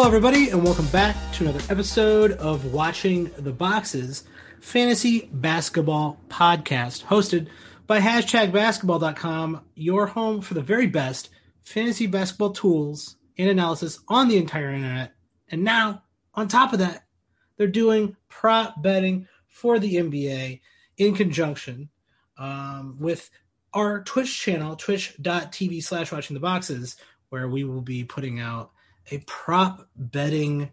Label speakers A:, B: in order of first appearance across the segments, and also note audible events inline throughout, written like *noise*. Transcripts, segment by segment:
A: Hello, everybody, and welcome back to another episode of Watching the Boxes Fantasy Basketball Podcast, hosted by hashtag basketball.com, your home for the very best fantasy basketball tools and analysis on the entire internet. And now, on top of that, they're doing prop betting for the NBA in conjunction um, with our Twitch channel, twitch.tv slash watching the boxes, where we will be putting out a prop betting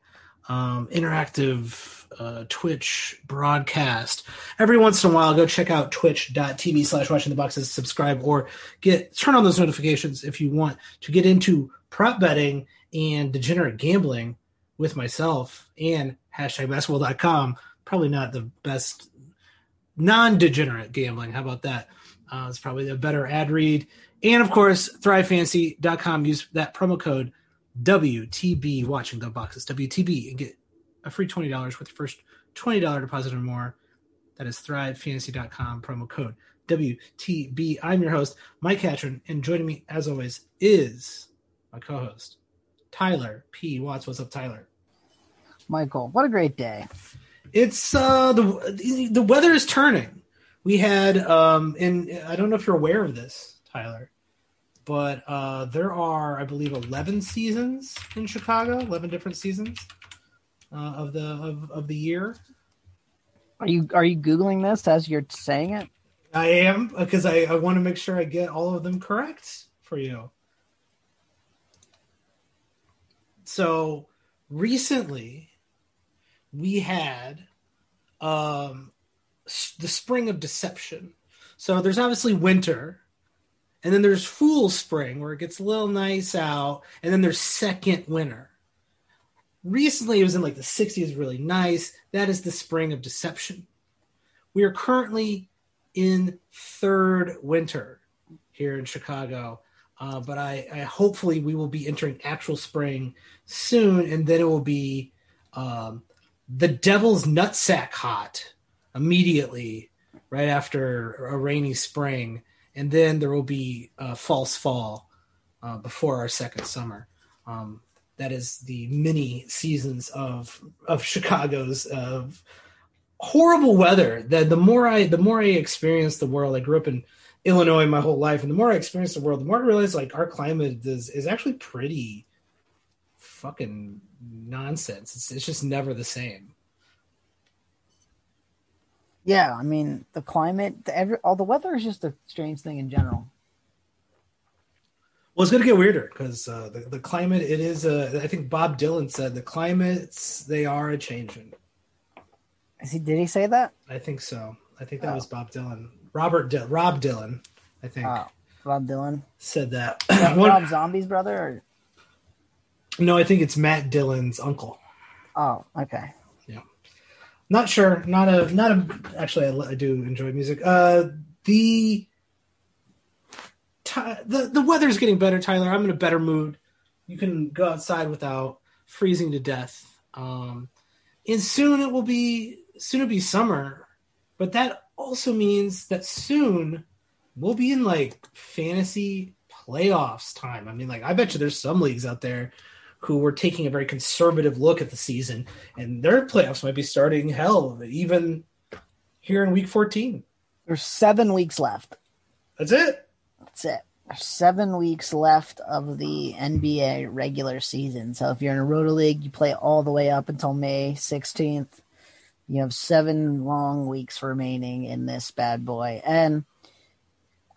A: um, interactive uh, Twitch broadcast. Every once in a while, go check out twitch.tv slash watching the boxes, subscribe, or get turn on those notifications if you want to get into prop betting and degenerate gambling with myself and hashtag basketball.com. Probably not the best non degenerate gambling. How about that? Uh, it's probably a better ad read. And of course, thrivefantasy.com. Use that promo code WTB watching the boxes, WTB, and get a free $20 with your first $20 deposit or more. That is thrivefantasy.com promo code WTB. I'm your host, Mike Catron, and joining me, as always, is my co host, Tyler P. Watts. What's up, Tyler?
B: Michael, what a great day.
A: It's uh the the weather is turning. We had um and I don't know if you're aware of this, Tyler, but uh there are I believe 11 seasons in Chicago, 11 different seasons uh, of the of, of the year.
B: Are you are you googling this as you're saying it?
A: I am because I, I want to make sure I get all of them correct for you. So recently, we had um, the spring of deception. So there's obviously winter, and then there's fool spring where it gets a little nice out, and then there's second winter. Recently, it was in like the 60s, really nice. That is the spring of deception. We are currently in third winter here in Chicago. Uh, but I, I, hopefully we will be entering actual spring soon, and then it will be um, the devil's nutsack hot immediately right after a rainy spring, and then there will be a false fall uh, before our second summer. Um, that is the mini seasons of of Chicago's of horrible weather. The the more I the more I experience the world, I grew up in Illinois my whole life, and the more I experience the world, the more I realize like our climate is is actually pretty fucking nonsense. It's it's just never the same.
B: Yeah, I mean the climate, the, every, all the weather is just a strange thing in general.
A: Well, it's going to get weirder because uh, the the climate it is. Uh, I think Bob Dylan said the climates they are a changing.
B: Is he? Did he say that?
A: I think so. I think that oh. was Bob Dylan. Robert D- Rob Dylan. I think. Oh,
B: Rob Dylan
A: said that. *clears throat*
B: Rob Zombie's brother. Or?
A: No, I think it's Matt Dillon's uncle.
B: Oh, okay.
A: Not sure. Not a not a. Actually, I, I do enjoy music. Uh, the the the weather's getting better, Tyler. I'm in a better mood. You can go outside without freezing to death. Um, and soon it will be soon it'll be summer, but that also means that soon we'll be in like fantasy playoffs time. I mean, like I bet you there's some leagues out there who were taking a very conservative look at the season, and their playoffs might be starting hell even here in week 14.
B: There's seven weeks left.
A: That's it.
B: That's it. There's seven weeks left of the NBA regular season. So if you're in a Roto League, you play all the way up until May 16th. You have seven long weeks remaining in this bad boy. And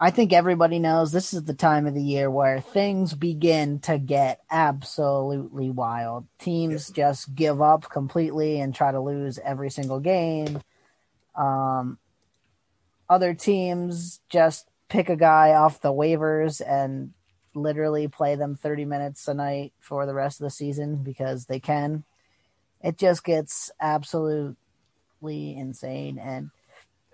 B: I think everybody knows this is the time of the year where things begin to get absolutely wild. Teams just give up completely and try to lose every single game. Um, other teams just pick a guy off the waivers and literally play them 30 minutes a night for the rest of the season because they can. It just gets absolutely insane. And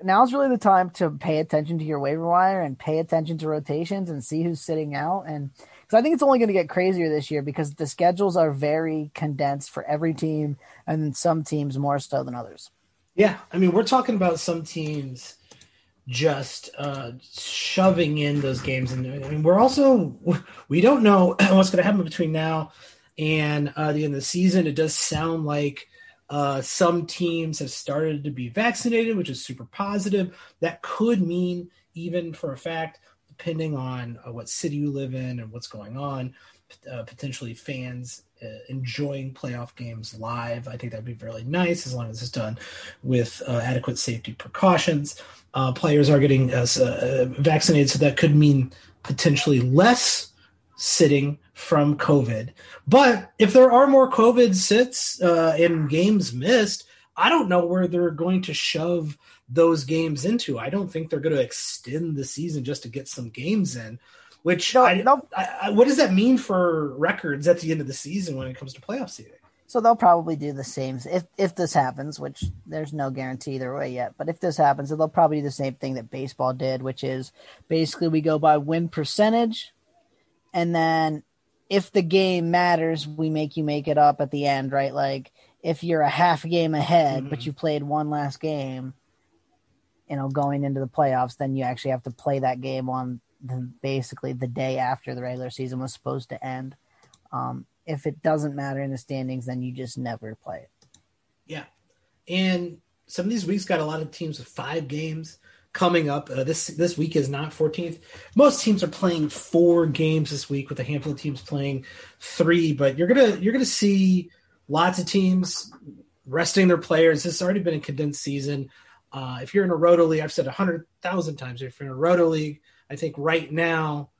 B: now's really the time to pay attention to your waiver wire and pay attention to rotations and see who's sitting out. And because I think it's only going to get crazier this year because the schedules are very condensed for every team, and some teams more so than others.
A: Yeah, I mean, we're talking about some teams just uh, shoving in those games, and I mean, we're also we don't know *clears throat* what's going to happen between now and uh, the end of the season, it does sound like uh, some teams have started to be vaccinated, which is super positive. That could mean, even for a fact, depending on uh, what city you live in and what's going on, uh, potentially fans uh, enjoying playoff games live. I think that'd be really nice as long as it's done with uh, adequate safety precautions. Uh, players are getting vaccinated, so that could mean potentially less sitting from COVID. But if there are more COVID sits uh, and games missed, I don't know where they're going to shove those games into. I don't think they're going to extend the season just to get some games in. Which
B: No,
A: I,
B: no.
A: I, I, what does that mean for records at the end of the season when it comes to playoff seeding?
B: So they'll probably do the same if if this happens, which there's no guarantee either way yet. But if this happens, they'll probably do the same thing that baseball did, which is basically we go by win percentage, and then if the game matters, we make you make it up at the end, right? Like if you're a half game ahead, but
A: Mhm.
B: you played one last game, you know, going into the playoffs, then you actually have to play that game on the, basically the day after the regular season was supposed to end. Um, if it doesn't matter in the standings, then you just never play it.
A: Yeah, and some of these weeks got a lot of teams with five games coming up. Uh, this this week is not 14th. Most teams are playing four games this week, with a handful of teams playing three. But you're gonna you're gonna see lots of teams resting their players. This has already been a condensed season. Uh, if you're in a roto league, I've said a hundred thousand times. If you're in a roto league, I think right now,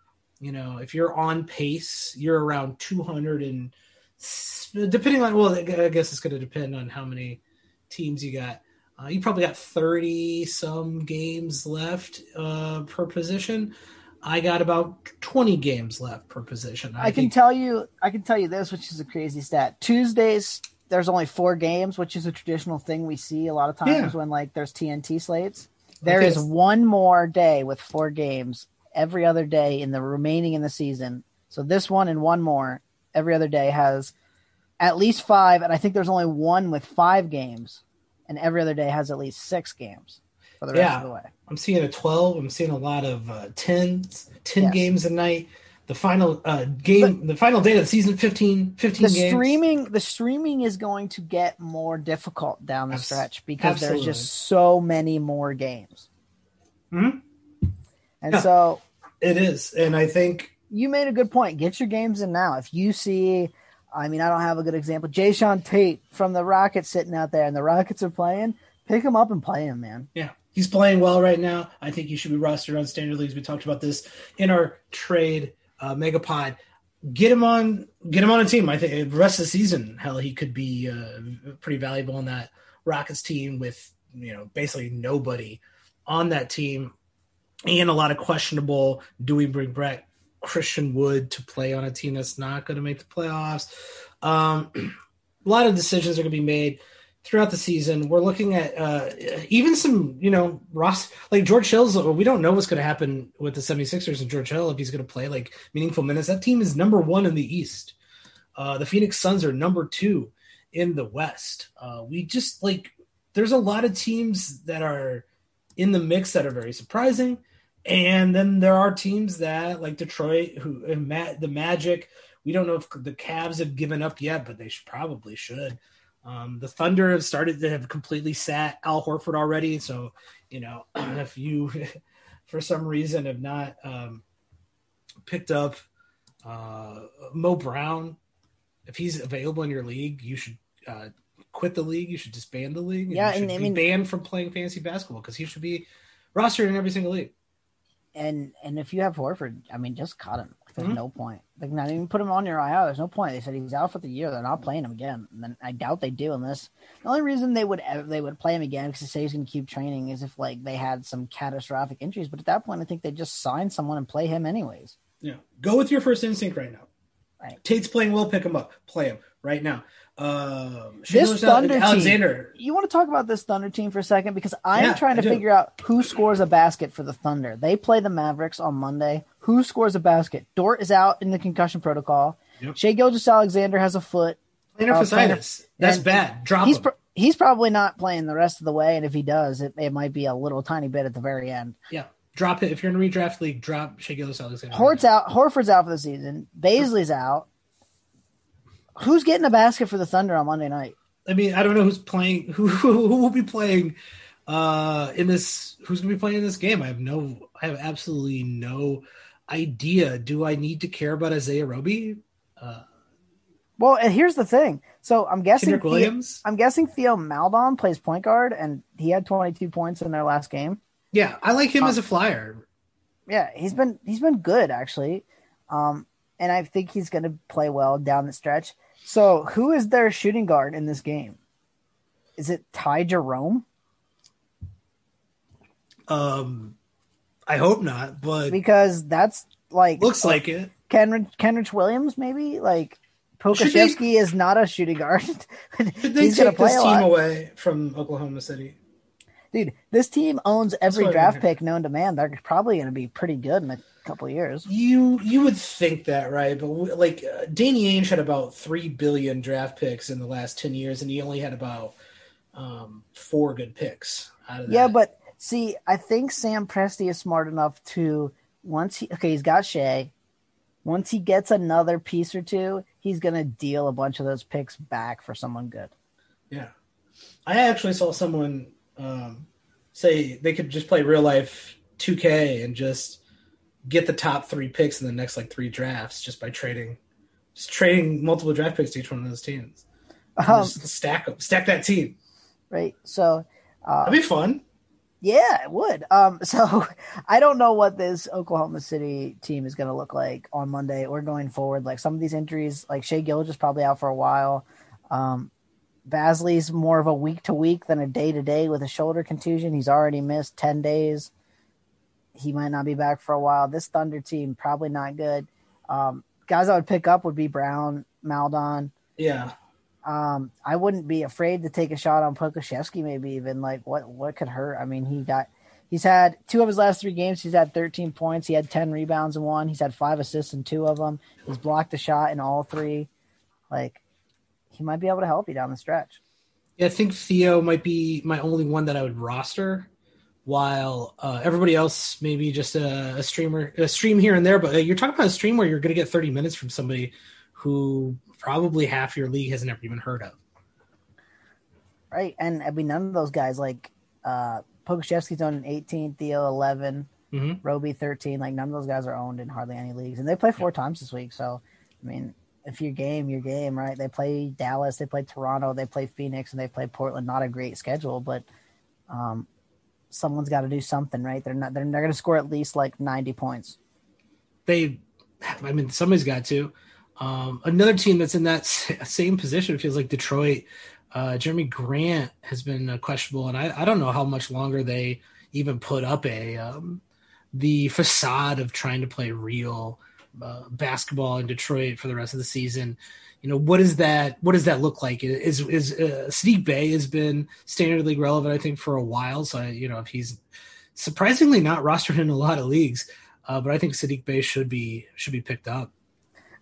A: you know, if you're on pace, you're around 200 and depending on well, I guess it's going to depend on how many teams you got. Uh, you probably got 30 some games left uh, per position. I got about 20 games left per position.
B: I, can
A: think-
B: tell you, I can tell you this, which is a crazy stat. Tuesdays, there's only four games, which is a traditional thing we see a lot of times
A: Yeah.
B: when like there's TNT slates. There is one more day with four games every other day in the remaining in the season. So this one and one more every other day has at least five, and I think there's only one with five games, and every other day has at least six games for the rest
A: Yeah.
B: of the way.
A: I'm seeing a 12. I'm seeing a lot of uh, 10s, 10
B: Yes.
A: games a night. The final uh, game, the final day of the season, 15, 15
B: the
A: games.
B: streaming the streaming is going to get more difficult down the
A: Abs-
B: stretch because there's just so many more games
A: Mhm.
B: and
A: Yeah.
B: so
A: It is, and I think
B: you made a good point get your games in now if you see i mean i don't have a good example Jae'Sean Tate from the rockets sitting out there and the rockets are playing pick him up and play him man
A: Yeah, he's playing well right now. I think he should be rostered on standard leagues. We talked about this in our trade uh, megapod. Get him on, get him on a team. I think the rest of the season, hell, he could be uh, pretty valuable on that Rockets team with you know basically nobody on that team and a lot of questionable. Do we bring back Christian Wood to play on a team that's not going to make the playoffs? Um, *clears throat* a lot of decisions are going to be made throughout the season. We're looking at uh, even some, you know, Ross, like George Hill's, we don't know what's going to happen with the 76ers and George Hill if he's going to play like meaningful minutes. That team is number one in the East. Uh, the Phoenix Suns are number two in the West. Uh, we just like, there's a lot of teams that are in the mix that are very surprising. And then there are teams that, like Detroit, who and Ma- the Magic. We don't know if the Cavs have given up yet, but they should, probably should. Um, the Thunder have started to have completely sat Al Horford already. So, you know, *clears throat* if you, *laughs* for some reason, have not um, picked up uh, Mo Brown, if he's available in your league, you should uh, quit the league. You should disband the league.
B: Yeah,
A: you should
B: and I mean-
A: banned from playing fantasy basketball because he should be rostered in every single league.
B: And and if you have horford i mean just cut him there's
A: Mhm.
B: no point like not even put him on your IR. There's no point. They said he's out for the year. They're not playing him again. And then I doubt they do unless the only reason they would ever, they would play him again because they say he's going to keep training is if like they had some catastrophic injuries. But at that point, I think they just sign someone and play him anyways.
A: Yeah. Go with your first instinct right now.
B: Right.
A: Tate's playing well, pick him up. Play him right now. Um,
B: This Thunder team-
A: Alexander.
B: You want to talk about this Thunder team for a second because I'm
A: Yeah,
B: trying to figure out who scores a basket for the Thunder. They play the Mavericks on Monday. Who scores a basket? Dort is out in the concussion protocol.
A: Yep.
B: Shai Gilgeous Alexander has a foot.
A: Plantar
B: Uh,
A: fasciitis. That's bad. Drop
B: He's
A: him.
B: pr- he's probably not playing the rest of the way, and if he does, it, it might be a little tiny bit at the very end.
A: yeah. Drop it. If you're in a redraft league, drop Shai Gilgeous Alexander.
B: Hort's out. Horford's out for the season. Bazley's out. Who's getting a basket for the Thunder on Monday night?
A: I mean, I don't know who's playing. *laughs* Who who will be playing uh, in this? Who's going to be playing in this game? I have no. I have absolutely no idea. Do I need to care about Isaiah Roby? Uh,
B: well, and here's the thing. So I'm guessing
A: Kenrich Williams.
B: I'm guessing Theo Maledon plays point guard, and he had 22 points in their last game.
A: Yeah, I like him um, as a flyer.
B: Yeah, he's been he's been good actually, um, and I think he's going to play well down the stretch. So, who is their shooting guard in this game? Is it Ty Jerome?
A: Um, I hope not, but
B: because that's like
A: looks like it.
B: Kenrich, Kenrich Williams, maybe like Pokusevski they, is not a shooting guard.
A: should *laughs* they He's take this team away from Oklahoma City?
B: Dude, this team owns every draft pick known to man. They're probably going to be pretty good in a couple years.
A: You you would think that, right? But like uh, Danny Ainge had about three billion draft picks in the last ten years, and he only had about um, four good picks.
B: Yeah, but see, I think Sam Presti is smart enough to once he okay, he's got Shai. Once he gets another piece or two, he's gonna deal a bunch of those picks back for someone good.
A: Yeah, I actually saw someone um, say they could just play real life 2K and just get the top three picks in the next like three drafts just by trading, just trading multiple draft picks to each one of those teams. Um, stack them, stack that team.
B: Right. So
A: uh, that'd be fun.
B: Yeah, it would. Um, *laughs* so I don't know what this Oklahoma City team is going to look like on Monday or going forward. Like some of these injuries, like Shai Gilgeous is probably out for a while. Um, Bazley's more of a week to week than a day to day with a shoulder contusion. He's already missed 10 days. He might not be back for a while. This Thunder team, probably not good. Um, guys I would pick up would be Brown, Maledon.
A: Yeah.
B: Um, I wouldn't be afraid to take a shot on Pokusevski, maybe even like what what could hurt. I mean, he got he's had two of his last three games. He's had 13 points. He had 10 rebounds in one. He's had five assists in two of them. He's blocked a shot in all three. Like he might be able to help you down the stretch.
A: Yeah, I think Theo might be my only one that I would roster, while uh, everybody else maybe just a, a, streamer, a stream here and there. But uh, you're talking about a stream where you're going to get 30 minutes from somebody who probably half your league has never even heard of.
B: Right, and I mean none of those guys like uh on 18, Theo 11, mm-hmm. Roby 13. Like none of those guys are owned in hardly any leagues, and they play four yeah. times this week. So, I mean, if your game, your game, right? They play Dallas, they play Toronto, they play Phoenix, and they play Portland. Not a great schedule, but um, someone's got to do something, right? They're not. They're, they're going to score at least like ninety points.
A: They, I mean, somebody's got to. Um, another team that's in that same position feels like Detroit. Uh, Jerami Grant has been uh, questionable, and I, I don't know how much longer they even put up a um, the facade of trying to play real uh, basketball in Detroit for the rest of the season. You know, what is that? What does that look like? Is is uh, Saddiq Bey has been standard league relevant, I think, for a while. So you know, if he's surprisingly not rostered in a lot of leagues, uh, but I think Saddiq Bey should be should be picked up.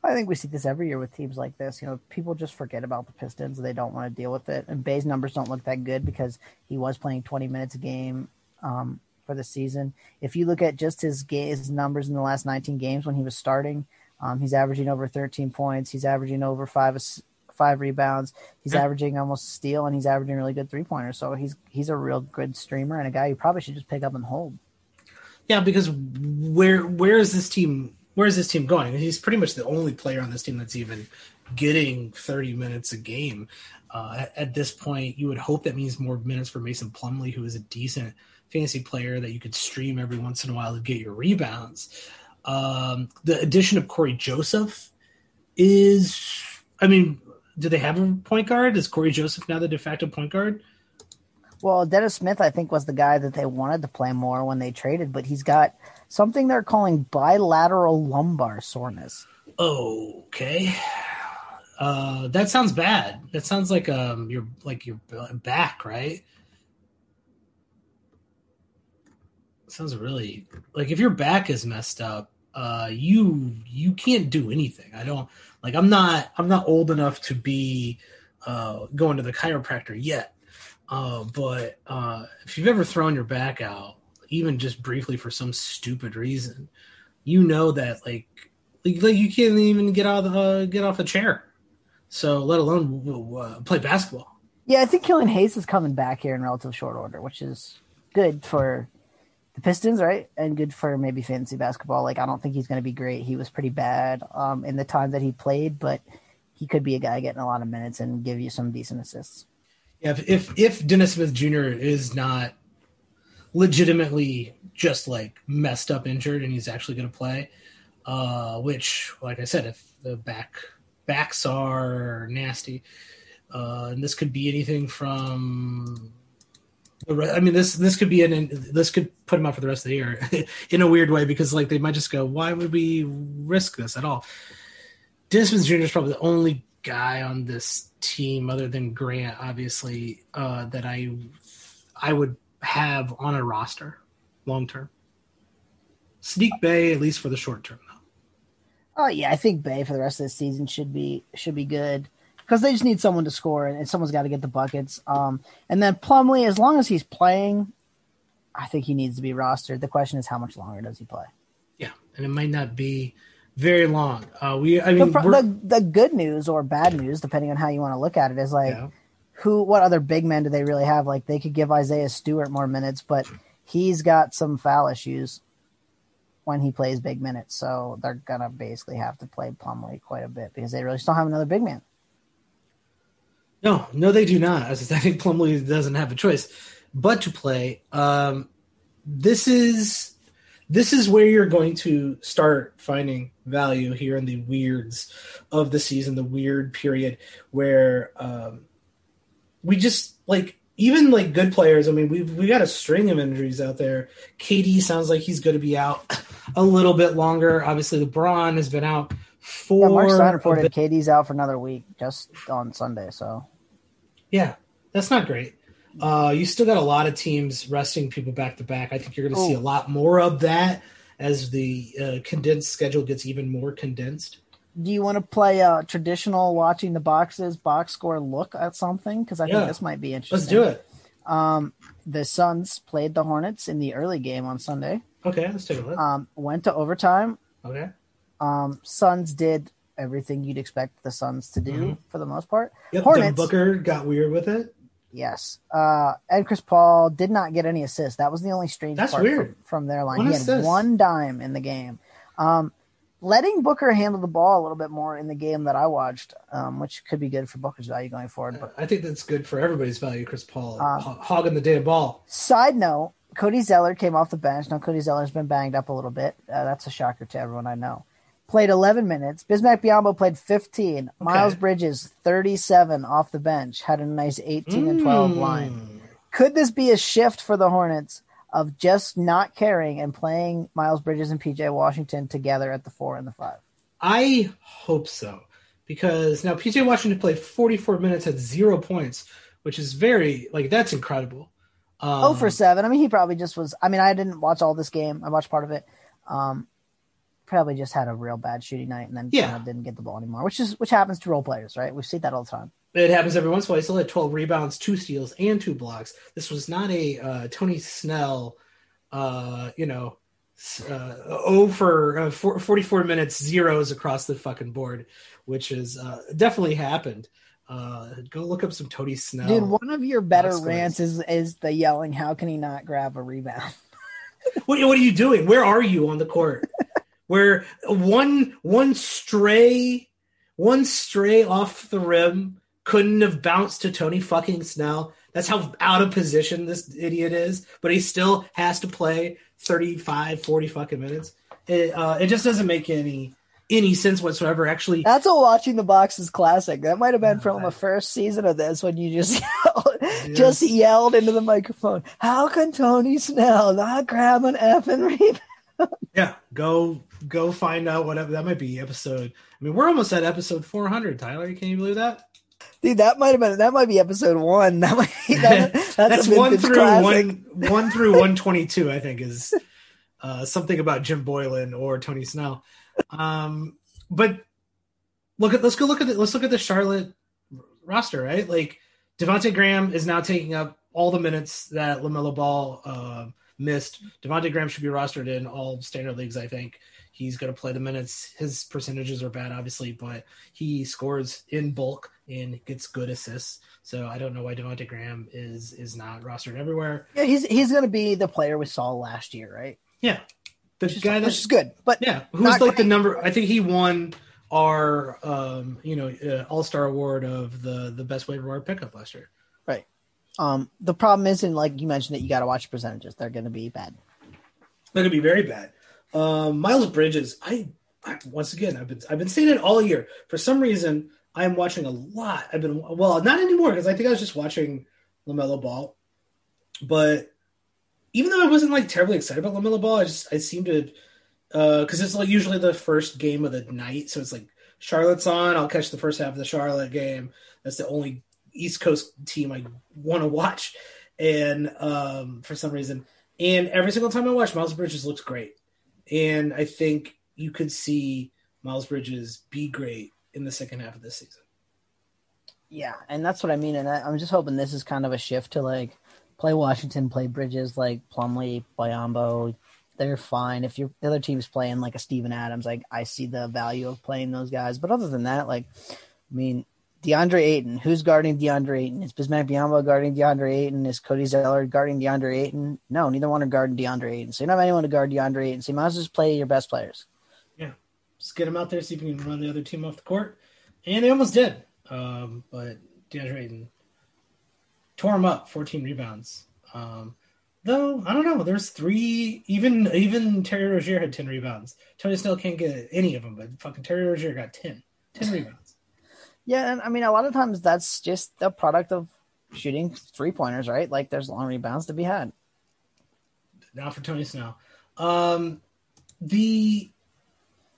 B: I think we see this every year with teams like this. You know, people just forget about the Pistons; they don't want to deal with it. And Bey's numbers don't look that good because he was playing 20 minutes a game. Um, for the season. If you look at just his, his numbers in the last 19 games when he was starting, um, he's averaging over 13 points. He's averaging over five five rebounds. He's averaging almost a steal, and he's averaging really good three pointers. So he's he's a real good streamer and a guy you probably should just pick up and hold.
A: Yeah, because where where is this team? Where is this team going? He's pretty much the only player on this team that's even getting 30 minutes a game. Uh, at, at, this point, you would hope that means more minutes for Mason Plumlee, who is a decent fantasy player that you could stream every once in a while to get your rebounds. Um, the addition of Cory Joseph is, I mean, do they have a point guard? Is Cory Joseph now the de facto point guard?
B: Well, Dennis Smith, I think, was the guy that they wanted to play more when they traded, but he's got something they're calling bilateral lumbar soreness.
A: Okay. Uh, that sounds bad. That sounds like um, your like your back, right? sounds really like if your back is messed up, uh, you you can't do anything. I don't like. I'm not. I'm not old enough to be uh, going to the chiropractor yet. Uh, but uh, if you've ever thrown your back out, even just briefly for some stupid reason, you know that like like, like you can't even get out of the, uh, get off a chair. So let alone uh, play basketball.
B: Yeah, I think Killian Hayes is coming back here in relative short order, which is good for the Pistons, right? And good for maybe fantasy basketball. Like I don't think he's going to be great. He was pretty bad um, in the time that he played, but he could be a guy getting a lot of minutes and give you some decent assists.
A: Yeah, if if, if Dennis Smith Jr. is not legitimately just like messed up injured and he's actually going to play, uh, which, like I said, if the back backs are nasty, uh, and this could be anything from I mean, this this could be an this could put him out for the rest of the year *laughs* in a weird way because like they might just go, why would we risk this at all? Dennis Jr. is probably the only guy on this team other than Grant, obviously, uh, that I I would have on a roster long term. Sneak Bay at least for the short term, though.
B: Oh yeah, I think Bey for the rest of the season should be should be good because they just need someone to score and, someone's got to get the buckets. Um, and then Plumlee, as long as he's playing, I think he needs to be rostered. The question is, how much longer does he play?
A: Yeah, and it might not be very long. Uh, we, I mean,
B: the, the, the, good news or bad news, depending on how you want to look at it, is like yeah. who, what other big men do they really have? Like they could give Isaiah Stewart more minutes, but he's got some foul issues when he plays big minutes, so they're gonna basically have to play Plumlee quite a bit because they really still have another big man.
A: No, no, they do not. I think Plumlee doesn't have a choice but to play. Um, this is this is where you're going to start finding value here in the weirds of the season, the weird period where um, we just like even like good players. I mean, we've we got a string of injuries out there. KD sounds like he's going to be out a little bit longer. Obviously, LeBron has been out for. Yeah,
B: Mark Stein reported KD's out for another week just on Sunday. So
A: yeah, that's not great. Uh, you still got a lot of teams resting people back to back. I think you're going to see a lot more of that as the uh, condensed schedule gets even more condensed.
B: Do you want to play a traditional watching the boxes box score look at something? Because I yeah. think this might be interesting.
A: Let's do it.
B: Um, the Suns played the Hornets in the early game on Sunday.
A: Okay, let's take a look.
B: Um, went to overtime.
A: Okay.
B: Um, Suns did everything you'd expect the Suns to do mm-hmm. for the most part.
A: Yep, Hornets, Booker got weird with it.
B: Yes. Uh, and Chris Paul did not get any assists. That was the only strange
A: That's
B: part
A: weird.
B: From, from their line. What he had one dime in the game. Um, letting Booker handle the ball a little bit more in the game that I watched, um, which could be good for Booker's value going forward. But
A: I think that's good for everybody's value. Chris Paul um, hogging the day of ball.
B: Side note: Cody Zeller came off the bench. Now Cody Zeller's been banged up a little bit. Uh, that's a shocker to everyone I know played 11 minutes. Bismack Biyombo played 15. Okay. Miles Bridges 37 off the bench. Had a nice 18 mm. and 12 hmm. line. Could this be a shift for the Hornets of just not caring and playing Miles Bridges and PJ Washington together at the 4 and the 5?
A: I hope so. Because now PJ Washington played 44 minutes at 0 points, which is very like that's incredible.
B: Um, oh for 7. I mean he probably just was I mean I didn't watch all this game. I watched part of it. Um, probably just had a real bad shooting night and then yeah. Kind of didn't get the ball anymore, which is which happens to role players, right? We see that all the time.
A: It happens every once in a while. He still had 12 rebounds, two steals, and two blocks. This was not a uh, Tony Snell, uh, you know, uh, over uh, 44 minutes zeros across the fucking board, which is uh, definitely happened. Uh, go look up some Tony Snell.
B: Dude, one of your better rants is is the yelling. How can he not grab a rebound? *laughs*
A: what, what are you doing? Where are you on the court? *laughs* where one one stray one stray off the rim couldn't have bounced to Tony fucking Snell. That's how out of position this idiot is, but he still has to play 35, 40 fucking minutes. It, uh, it just doesn't make any any sense whatsoever. Actually,
B: that's a watching the boxes classic. That might have been from the first season of this when you just *laughs* yelled, yes. just yelled into the microphone. How can Tony Snell not grab an effing rebound?
A: yeah, go go find out whatever that might be episode. I mean, we're almost at episode 400. Tyler, can you believe that?
B: Dude, that might have been that might be episode one. *laughs* That might be, that, *laughs*
A: that's, that's one through classic. one one through one twenty two. I think is uh, something about Jim Boylan or Tony Snell. Um, but look at let's go look at the, let's look at the Charlotte roster. Right, like Devonte Graham is now taking up all the minutes that Lamelo Ball uh, missed. Devonte Graham should be rostered in all standard leagues. I think He's going to play the minutes. His percentages are bad, obviously, but he scores in bulk and gets good assists. So I don't know why Devonte Graham is is not rostered everywhere.
B: Yeah, he's he's going to be the player we saw last year, right?
A: Yeah, the
B: Which is,
A: guy
B: which is good, but
A: yeah, who's
B: not
A: like the number? I think he won our um you know uh, All Star award of the the best waiver wire pickup last year. Right.
B: Um, the problem is, and like you mentioned, that you got to watch percentages; they're going to be bad.
A: They're gonna be very bad. Um, Miles Bridges, I, I once again, I've been I've been saying it all year. For some reason, I am watching a lot. I've been well, not anymore because I think I was just watching Lamelo Ball. But even though I wasn't like terribly excited about Lamelo Ball, I just I seem to because it's like usually the first game of the night, so it's like Charlotte's on. I'll catch the first half of the Charlotte game. That's the only East Coast team I want to watch, and um, for some reason, and every single time I watch, Miles Bridges looks great, and I think you could see Miles Bridges be great in the second half of this season.
B: Yeah, and that's what I mean. And I, I'm just hoping this is kind of a shift to like play Washington, play Bridges, like Plumlee, Biyombo. They're fine. If your the other team's playing like a Steven Adams, like I see the value of playing those guys. But other than that, like, I mean, DeAndre Ayton, who's guarding DeAndre Ayton? Is Bismack Biyombo guarding DeAndre Ayton? Is Cody Zeller guarding DeAndre Ayton? No, neither one are guarding DeAndre Ayton. So you don't have anyone to guard DeAndre Ayton. So you might as well just play your best players.
A: Yeah, just get him out there, see if we can run the other team off the court, and they almost did. Um, but DeAndre Ayton tore him up, 14 rebounds. Um, though I don't know, there's three. Even even Terry Rozier had 10 rebounds. Tony Snell can't get any of them, but fucking Terry Rozier got 10, 10 rebounds.
B: Yeah, and I mean, a lot of times that's just the product of shooting three pointers, right? Like there's long rebounds to be had.
A: Now for Tony Snell. Um, the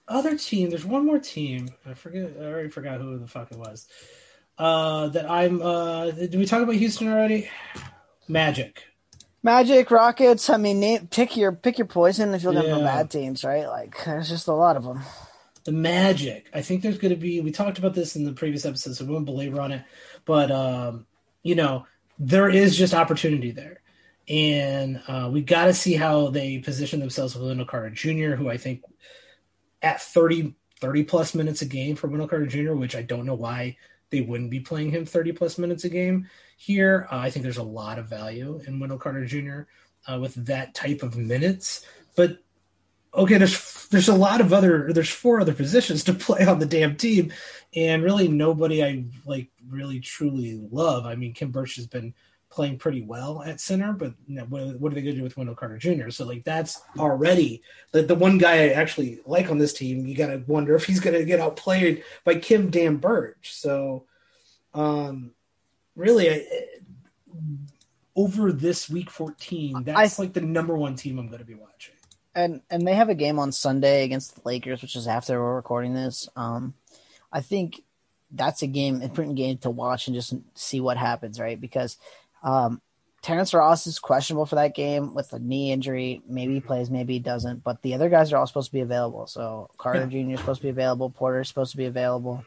A: other team, there's one more team. I forget. I already forgot who the fuck it was. Uh, that I'm. Uh, did we talk about Houston already? Magic.
B: Magic, Rockets. I mean, name, pick your pick your poison if you're for
A: Yeah.
B: bad teams, right? Like there's just a lot of them.
A: The magic. I think there's going to be. We talked about this in the previous episode, so we won't belabor on it. But um, you know, there is just opportunity there, and uh, we got to see how they position themselves with Wendell Carter Jr., who I think at 30, 30 plus minutes a game for Wendell Carter Jr., which I don't know why they wouldn't be playing him thirty plus minutes a game here. Uh, I think there's a lot of value in Wendell Carter Jr. Uh, with that type of minutes, but okay, there's there's a lot of other there's four other positions to *laughs* play on the damn team, and really nobody I like really truly love. I mean, Khem Birch has been playing pretty well at center, but you know, what, what are they going to do with Wendell Carter Jr.? So like that's already the the one guy I actually like on this team. You got to wonder if he's going to get outplayed by Kim Dan Birch. So, um, really, I, over this week 14, that's like the number one team I'm going to be watching.
B: And and they have a game on Sunday against the Lakers, which is after we're recording this. Um, I think that's a game, important game to watch and just see what happens, right? Because um, Terrence Ross is questionable for that game with a knee injury. Maybe he plays, maybe he doesn't. But the other guys are all supposed to be available. So Carter Jr. is supposed to be available. Porter is supposed to be available.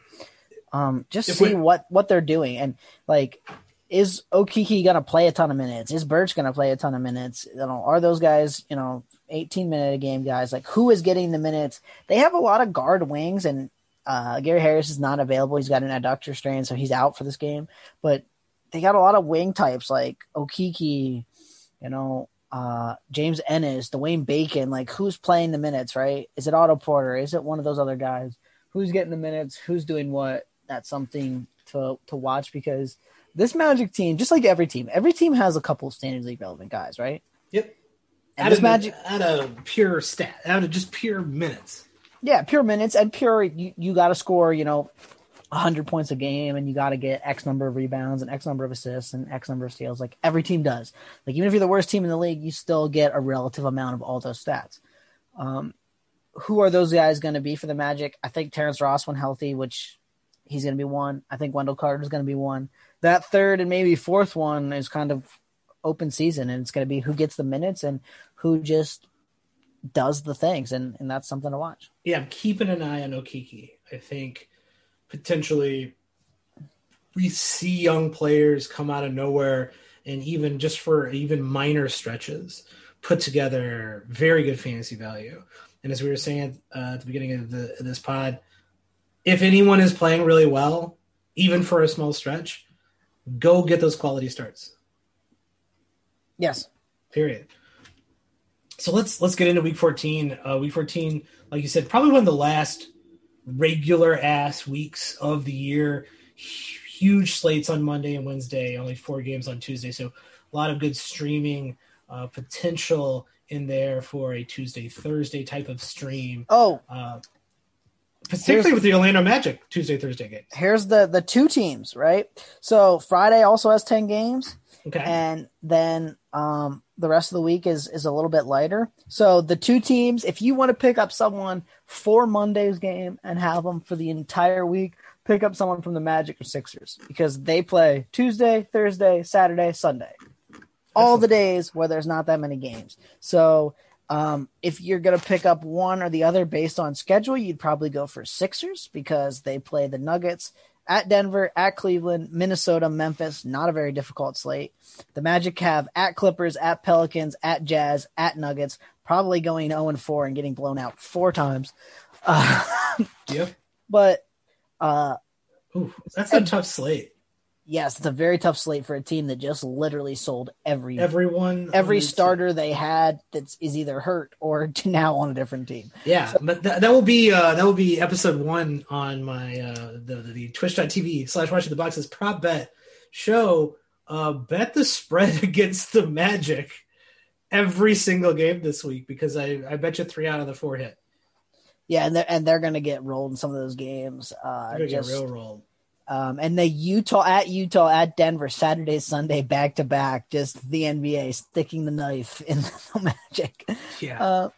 B: Um, just
A: If
B: see
A: we-
B: what what they're doing and like. Is Okeke gonna play a ton of minutes? Is Birch gonna play a ton of minutes? You know, are those guys, you know, 18 minute a game guys? Like who is getting the minutes? They have a lot of guard wings and uh, Gary Harris is not available. He's got an adductor strain, so he's out for this game. But they got a lot of wing types like Okeke, you know, uh, James Ennis, Dwayne Bacon. Like who's playing the minutes, right? Is it Otto Porter? Is it one of those other guys? Who's getting the minutes? Who's doing what? That's something to to watch because this Magic team, just like every team, every team has a couple of standard league relevant guys, right?
A: Out of
B: Magic,
A: out of pure stat, out of just pure minutes.
B: yeah, pure minutes and pure. You, you got to score, you know, hundred points a game, and you got to get X number of rebounds and X number of assists and X number of steals. Like every team does. Like even if you're the worst team in the league, you still get a relative amount of all those stats. Um, who are those guys going to be for the Magic? I think Terrence Ross, when healthy, which he's going to be one. I think Wendell Carter is going to be one. That third and maybe fourth one is kind of open season, and it's going to be who gets the minutes and who just does the things, and and that's something to watch.
A: Yeah, I'm keeping an eye on Okeke. I think potentially we see young players come out of nowhere and even just for even minor stretches put together very good fantasy value. And as we were saying uh, at the beginning of, the, of this pod, if anyone is playing really well, even for a small stretch, go get those quality starts.
B: Yes.
A: Period. So let's let's get into week 14. Uh, week 14, like you said, probably one of the last regular ass weeks of the year. Huge slates on Monday and Wednesday, only four games on Tuesday. So a lot of good streaming uh, potential in there for a Tuesday Thursday type of stream.
B: Oh,
A: uh, particularly with the Orlando Magic Tuesday Thursday games.
B: Here's the the two teams, right? So Friday also has ten games,
A: okay,
B: and then um, the rest of the week is is a little bit lighter. So the two teams, if you want to pick up someone for Monday's game and have them for the entire week, pick up someone from the Magic or Sixers because they play Tuesday, Thursday, Saturday, Sunday all the days where there's not that many games. So um, if you're going to pick up one or the other based on schedule, you'd probably go for Sixers because they play the Nuggets at Denver, at Cleveland, Minnesota, Memphis. Not a very difficult slate. The Magic have at Clippers, at Pelicans, at Jazz, at Nuggets. Probably going 0 and 4 and getting blown out four times. Uh, *laughs*
A: yep.
B: But uh,
A: Ooh, that's a tough slate
B: yes, it's a very tough slate for a team that just literally sold every
A: everyone
B: every starter team. they had that is either hurt or *laughs* now on a different team.
A: Yeah, so, but th- that will be uh, that will be episode one on my uh, the the, Twitch.tv slash watching the boxes prop bet show. Uh, bet the spread *laughs* against the Magic every single game this week because I I bet you three out of the four hit.
B: Yeah, and they're and they're gonna get rolled in some of those games. Uh,
A: they're gonna just, get real rolled
B: um, and the Utah at Utah at Denver Saturday Sunday back to back, just the NBA sticking the knife in *laughs* the Magic.
A: Yeah.
B: Uh,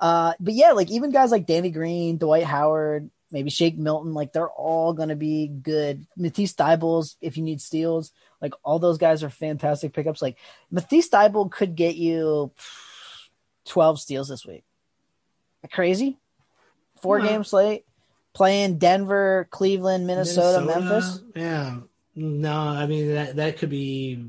B: uh, but yeah, like even guys like Danny Green, Dwight Howard, maybe Shake Milton, like they're all gonna be good. Matisse Thybulle, if you need steals, like all those guys are fantastic pickups. Like Matisse Thybulle could get you twelve steals this week. Crazy, four yeah. game slate playing Denver, Cleveland, Minnesota, Minnesota, Memphis.
A: Yeah, no, I mean that that could be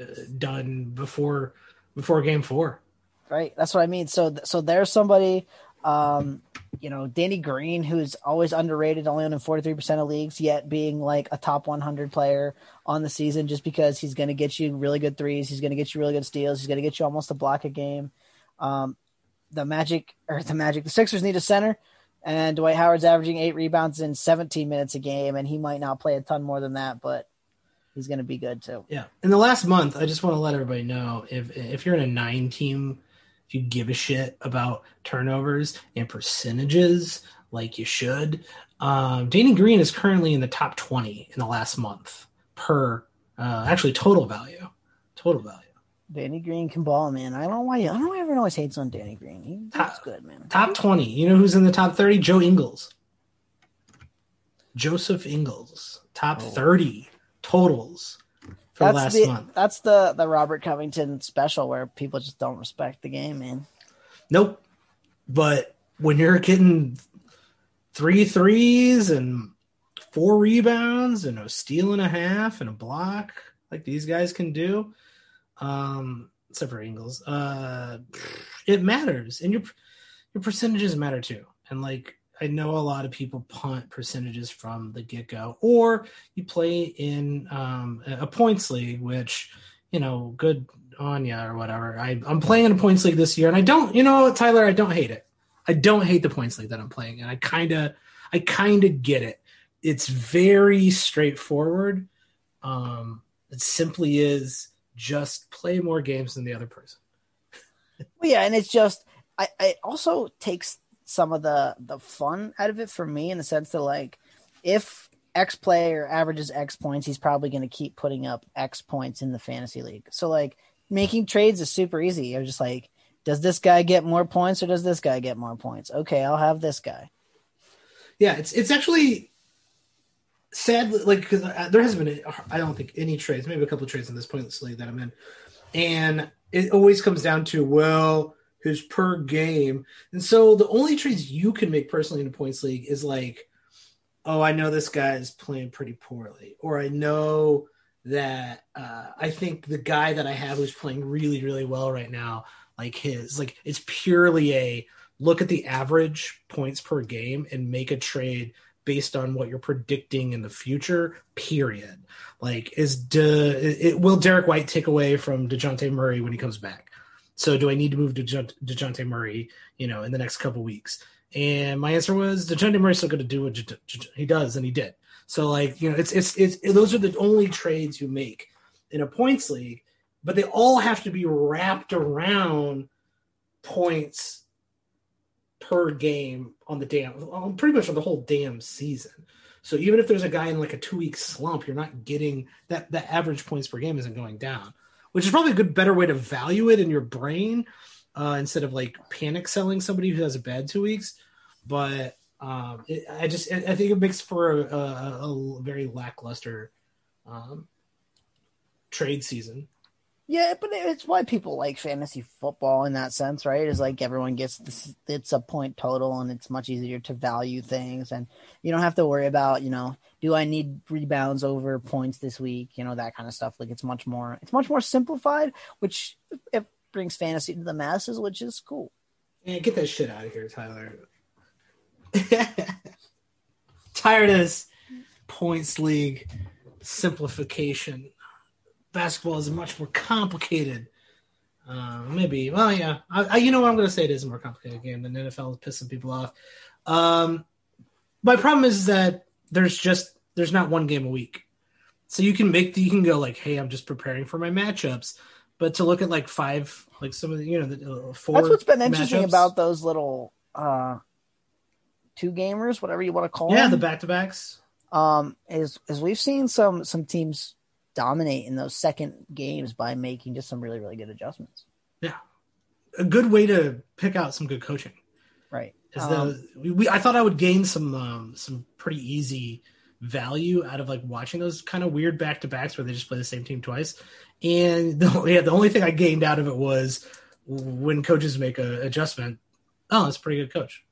A: uh, done before before Game Four.
B: Right, that's what I mean. So so there's somebody, um, you know, Danny Green, who's always underrated, only in 43 percent of leagues, yet being like a top 100 player on the season, just because he's going to get you really good threes, he's going to get you really good steals, he's going to get you almost a block a game. Um, the Magic or the Magic, the Sixers need a center. And Dwight Howard's averaging eight rebounds in 17 minutes a game, and he might not play a ton more than that, but he's going to be good too.
A: Yeah. In the last month, I just want to let everybody know if if you're in a nine team, if you give a shit about turnovers and percentages like you should, um, Danny Green is currently in the top 20 in the last month per uh, actually total value. Total value.
B: Danny Green can ball, man. I don't know why. I don't know why everyone always hates on Danny Green. He's top, good, man.
A: Top twenty. You know who's in the top thirty? Joe Ingles. Joseph Ingles, top oh. thirty totals for that's last
B: the,
A: month.
B: That's the the Robert Covington special where people just don't respect the game, man.
A: Nope. But when you're getting three threes and four rebounds and a steal and a half and a block like these guys can do um, except for Ingles. Uh, it matters, and your your percentages matter too. And like I know a lot of people punt percentages from the get go, or you play in um, a points league, which you know, good on ya or whatever. I, I'm playing in a points league this year, and I don't, you know, Tyler, I don't hate it. I don't hate the points league that I'm playing, and I kind of, I kind of get it. It's very straightforward. Um, it simply is just play more games than the other person. *laughs*
B: well, yeah, and it's just I, it also takes some of the the fun out of it for me in the sense that like if X player averages X points, he's probably going to keep putting up X points in the fantasy league. So like making trades is super easy. You're just like, does this guy get more points or does this guy get more points? Okay, I'll have this guy.
A: Yeah, it's it's actually sadly, like because there hasn't been, I don't think any trades, maybe a couple trades in this pointless league that I'm in, and it always comes down to well, who's per game, and so the only trades you can make personally in a points league is like, oh, I know this guy is playing pretty poorly, or I know that uh, I think the guy that I have who's playing really, really well right now, like his, like it's purely a look at the average points per game and make a trade based on what you're predicting in the future. Period. Like, is De, it, will Derrick White take away from Dejounte Murray when he comes back? So, do I need to move to Dejounte Murray? You know, in the next couple weeks. And my answer was Dejounte Murray's still going to do what he does, and he did. So, like, you know, it's, it's it's those are the only trades you make in a points league, but they all have to be wrapped around points per game on the damn, on pretty much on the whole damn season. So even if there's a guy in like a two week slump, you're not getting that. The average points per game isn't going down, which is probably a good, better way to value it in your brain uh, instead of like panic selling somebody who has a bad two weeks. But um, it, I just, I think it makes for a, a, a very lackluster um, trade season.
B: Yeah, but it's why people like fantasy football in that sense, right? Is like everyone gets this, it's a point total and it's much easier to value things and you don't have to worry about, you know, do I need rebounds over points this week, you know, that kind of stuff. Like it's much more it's much more simplified, which it brings fantasy to the masses, which is cool.
A: Yeah, get that shit out of here, Tyler. Tired of this points league simplification basketball is much more complicated. Uh, maybe. Well, yeah. I, I, you know what I'm going to say? It is a more complicated game than NFL is pissing people off. Um, my problem is that there's just there's not one game a week, so you can make the, you can go like, hey, I'm just preparing for my matchups. But to look at like five, like some of the you know the uh, four.
B: That's what's been interesting matchups. about those little uh, two gamers, whatever you want to call
A: yeah,
B: them.
A: Yeah, the back to backs.
B: Um, is is we've seen some some teams dominate in those second games by making just some really really good adjustments.
A: Yeah, a good way to pick out some good coaching.
B: Right.
A: Is um, the we, I thought I would gain some um, some pretty easy value out of like watching those kind of weird back to backs where they just play the same team twice. And the, *laughs* yeah, the only thing I gained out of it was when coaches make a adjustment. Oh, that's a pretty good coach.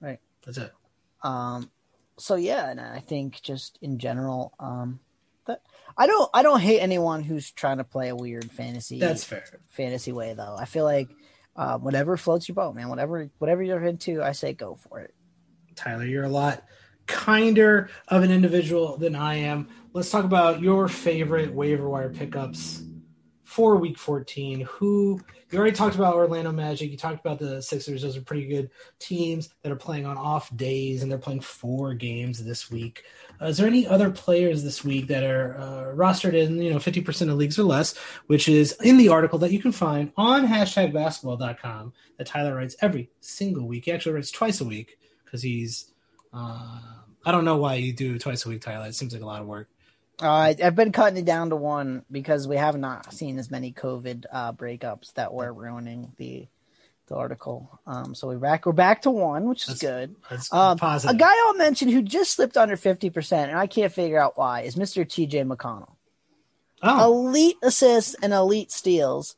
B: Right.
A: That's it.
B: Um. So yeah, and I think just in general, um, I don't I don't hate anyone who's trying to play a weird fantasy.
A: That's fair.
B: Fantasy way though. I feel like uh, whatever floats your boat, man. Whatever whatever you're into, I say go for it.
A: Tyler, you're a lot kinder of an individual than I am. Let's talk about your favorite waiver wire pickups for week 14. Who you already talked about Orlando Magic. You talked about the Sixers. Those are pretty good teams that are playing on off days and they're playing four games this week. Uh, is there any other players this week that are uh, rostered in you know 50% of leagues or less, which is in the article that you can find on hashtag basketball.com that Tyler writes every single week. He actually writes twice a week because he's uh, I don't know why you do twice a week, Tyler. It seems like a lot of work.
B: Uh, I've been cutting it down to one because we have not seen as many COVID uh, breakups that were ruining the the article. Um, so we're back. We're back to one, which is
A: that's,
B: good.
A: That's
B: um,
A: positive.
B: A guy I'll mention who just slipped under fifty percent, and I can't figure out why, is Mister T.J. McConnell. Oh. Elite assists and elite steals.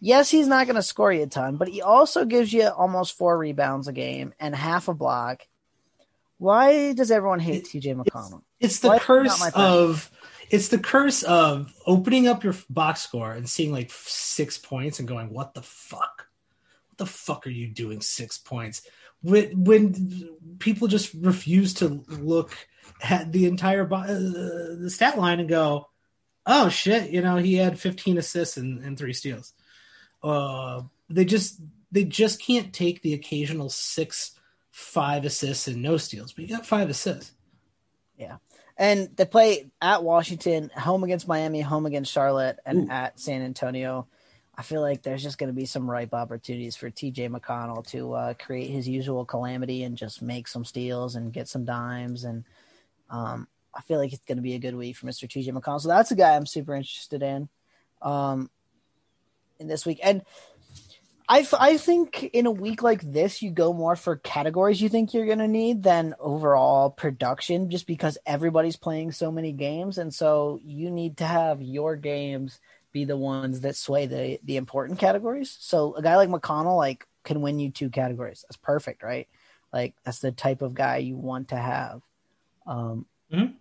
B: Yes, he's not going to score you a ton, but he also gives you almost four rebounds a game and half a block. Why does everyone hate TJ McConnell?
A: It's, it's the Why curse of it's the curse of opening up your box score and seeing like six points and going, "What the fuck? What the fuck are you doing? Six points?" When when people just refuse to look at the entire uh, the stat line and go, "Oh shit!" You know, he had 15 assists and, and three steals. Uh, they just they just can't take the occasional six five assists and no steals, but you got five assists.
B: Yeah. And they play at Washington, home against Miami, home against Charlotte, and Ooh. at San Antonio. I feel like there's just going to be some ripe opportunities for TJ McConnell to uh, create his usual calamity and just make some steals and get some dimes. And um, I feel like it's going to be a good week for Mr. TJ McConnell. So that's a guy I'm super interested in um, in this week. And I, I think in a week like this, you go more for categories you think you're going to need than overall production, just because everybody's playing so many games. And so you need to have your games be the ones that sway the, the important categories. So a guy like McConnell, like, can win you two categories. That's perfect, right? Like, that's the type of guy you want to have. Um,
A: mm-hmm.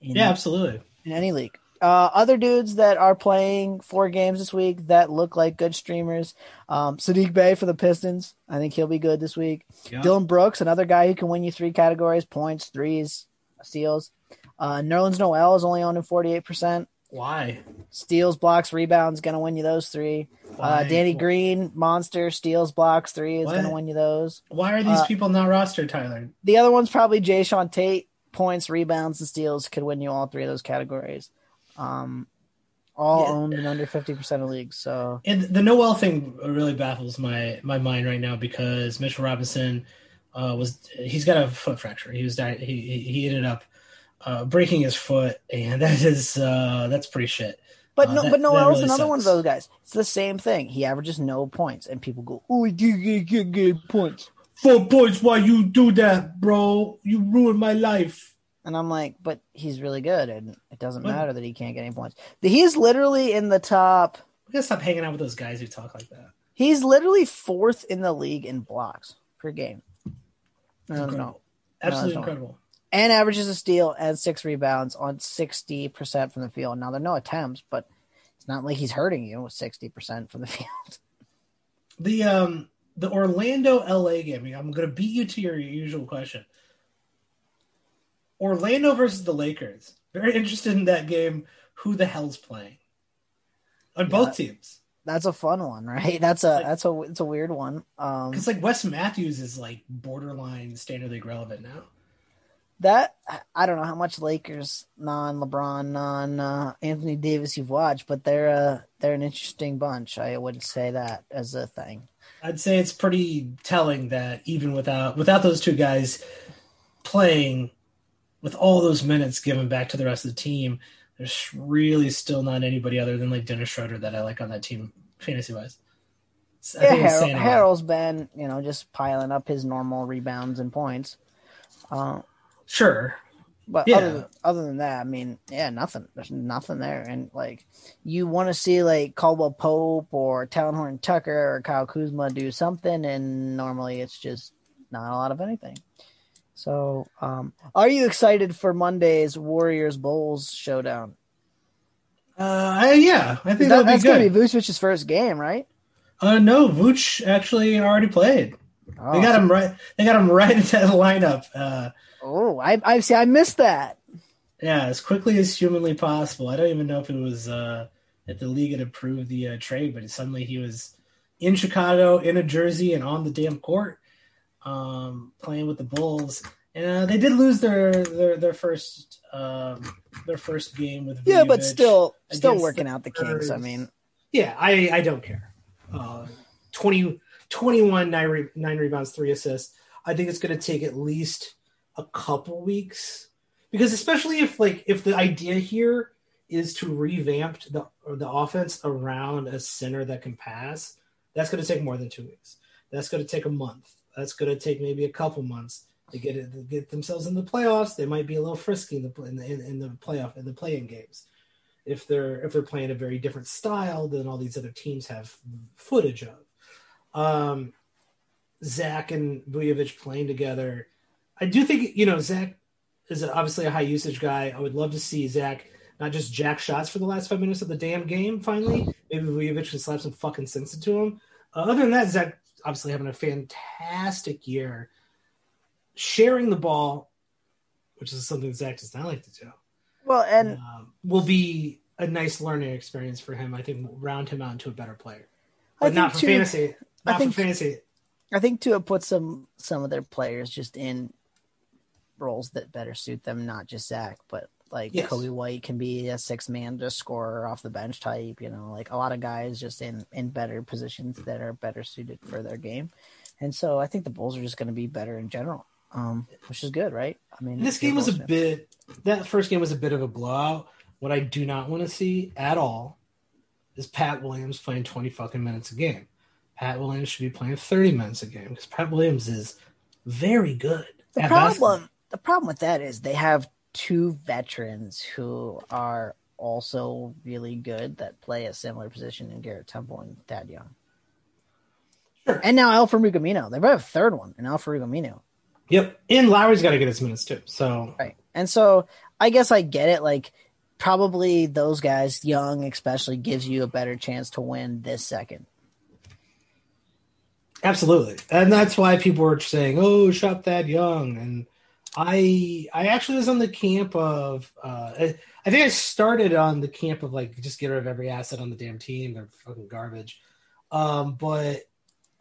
A: Yeah, absolutely.
B: In any league. Uh, other dudes that are playing four games this week that look like good streamers. Um, Saddiq Bey for the Pistons. I think he'll be good this week.
A: Yeah.
B: Dillon Brooks, another guy who can win you three categories: points, threes, steals. Uh, Nerlens Noel is only owned in forty eight percent.
A: Why?
B: Steals, blocks, rebounds, gonna win you those three. Uh? Danny Green, monster, steals, blocks, three is gonna win you those.
A: Why are these
B: Uh,
A: people not rostered, Tyler?
B: The other one's probably Jae'Sean Tate. Points, rebounds, and steals could win you all three of those categories. Um, all
A: Yeah.
B: owned in under fifty percent of leagues. So
A: And the Noel thing really baffles my my mind right now because Mitchell Robinson uh, was he's got a foot fracture. He was he he- ended up uh, breaking his foot, and *laughs* that is uh, that's pretty shit.
B: But
A: Uh,
B: no,
A: that-
B: but Noel's
A: really
B: another one of those guys. It's the same thing. He averages no points, and people go, "Oh, he did get, get, get points,"
A: Four points. Why you do that, bro? You ruined my life.
B: And I'm like, "But he's really good, and it doesn't
A: What?
B: matter that he can't get any points. He's literally in the top.
A: We gotta stop hanging out with those guys who talk like that.
B: He's literally fourth in the league in blocks per game. No, no, no.
A: Absolutely
B: no.
A: incredible.
B: and averages a steal and six rebounds on 60% from the field. Now, there are no attempts, but it's not like he's hurting you with 60% from the *laughs* field.
A: The um the Orlando LA game. I'm gonna beat you to your usual question. Orlando versus the Lakers. Very interested in that game. Who the hell's playing? On both teams.
B: That's a fun one, *laughs* right? That's a that's a it's a weird one. Um,
A: Because like Wes Matthews is like borderline standard league relevant now.
B: that I don't know how much Lakers non LeBron non uh, Anthony Davis you've watched, but they're uh they're an interesting bunch. I would say that as a thing.
A: I'd say it's pretty telling that even without without those two guys playing with all those minutes given back to the rest of the team, there's really still not anybody other than like Dennis Schroeder that I like on that team fantasy wise.
B: Yeah, Harrell, Harrell's been you know just piling up his normal rebounds and points. Uh,
A: Sure.
B: But
A: Yeah.
B: other, other than that, I mean, yeah, nothing. There's nothing there. And like, you want to see like Caldwell Pope or Talen Horton-Tucker or Kyle Kuzma do something, and normally it's just not a lot of anything. So, um, are you excited for Monday's Warriors Bulls showdown?
A: Uh, yeah, I think
B: That, that's going to be Vucevic's first game, right?
A: Uh, no, Vooch actually already played.
B: Oh,
A: They got him right. They got him *laughs* right into the lineup. Uh,
B: Oh, I, I see. I missed that.
A: yeah, as quickly as humanly possible. I don't even know if it was uh, if the league had approved the uh, trade, but suddenly he was in Chicago, in a jersey, and on the damn court, um, playing with the Bulls. And uh, they did lose their their their first um, their first game with
B: Yeah, but still, still working
A: the
B: out the kinks. I mean,
A: Yeah, I, I don't care. Uh, 20, 21, nine, re- nine rebounds, three assists. I think it's going to take at least a couple weeks because especially if like if the idea here is to revamp the or the offense around a center that can pass, that's going to take more than two weeks. That's going to take a month. That's going to take maybe a couple months to get it to get themselves in the playoffs. They might be a little frisky in the in the, in, the playoff in the playing games if they're if they're playing a very different style than all these other teams have footage of. Um, Zach and Vucevic playing together, I do think you know Zach is obviously a high usage guy. I would love to see Zach not just jack shots for the last five minutes of the damn game. Finally, maybe Vucevic can slap some fucking sense into him. Uh, other than that, Zach obviously having a fantastic year, sharing the ball, which is something Zach does not like to do
B: well, and
A: um, will be a nice learning experience for him. I think will round him out into a better player,
B: I
A: but not for
B: too-
A: fantasy.
B: I
A: Not
B: think-
A: for fantasy.
B: I think to put some some of their players just in roles that better suit them, not just Zach, but like
A: Yes.
B: Coby White can be a six man just scorer off the bench type, you know, like a lot of guys just in in better positions that are better suited for their game. And so I think the Bulls are just going to be better in general, um, which is good, right? I mean,
A: This game was a bit. That first game was a bit of a blowout. What I do not want to see at all is Pat Williams playing twenty fucking minutes a game. Pat Williams should be playing thirty minutes a game because Pat Williams is very good.
B: The problem,
A: basketball.
B: the problem with that is they have two veterans who are also really good that play a similar position in Garrett Temple and Thad Young.
A: Sure.
B: And now Al-Farouq Aminu. They have a third one, and Al-Farouq Aminu.
A: Yep, and Lauri's got to get his minutes too. So
B: Right. And so I guess I get it. Like probably those guys, young especially, gives you a better chance to win this second.
A: Absolutely, and that's why people were saying, "Oh, shop that young." And I, I actually was on the camp of. Uh, I, I think I started on the camp of like just get rid of every asset on the damn team. They're fucking garbage. Um, but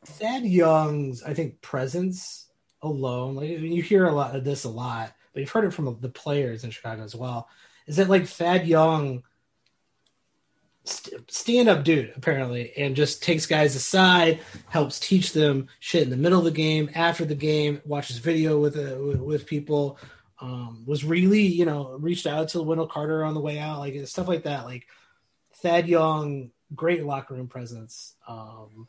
A: Thad Young's, I think, presence alone, like you hear a lot of this a lot, but you've heard it from the players in Chicago as well. Is that like Thad Young, st- stand up dude, apparently, and just takes guys aside, helps teach them shit in the middle of the game, after the game, watches video with uh, with, with people. Um, was really, you know, reached out to Wendell Carter on the way out, like stuff like that. Like Thad Young, great locker room presence. Um,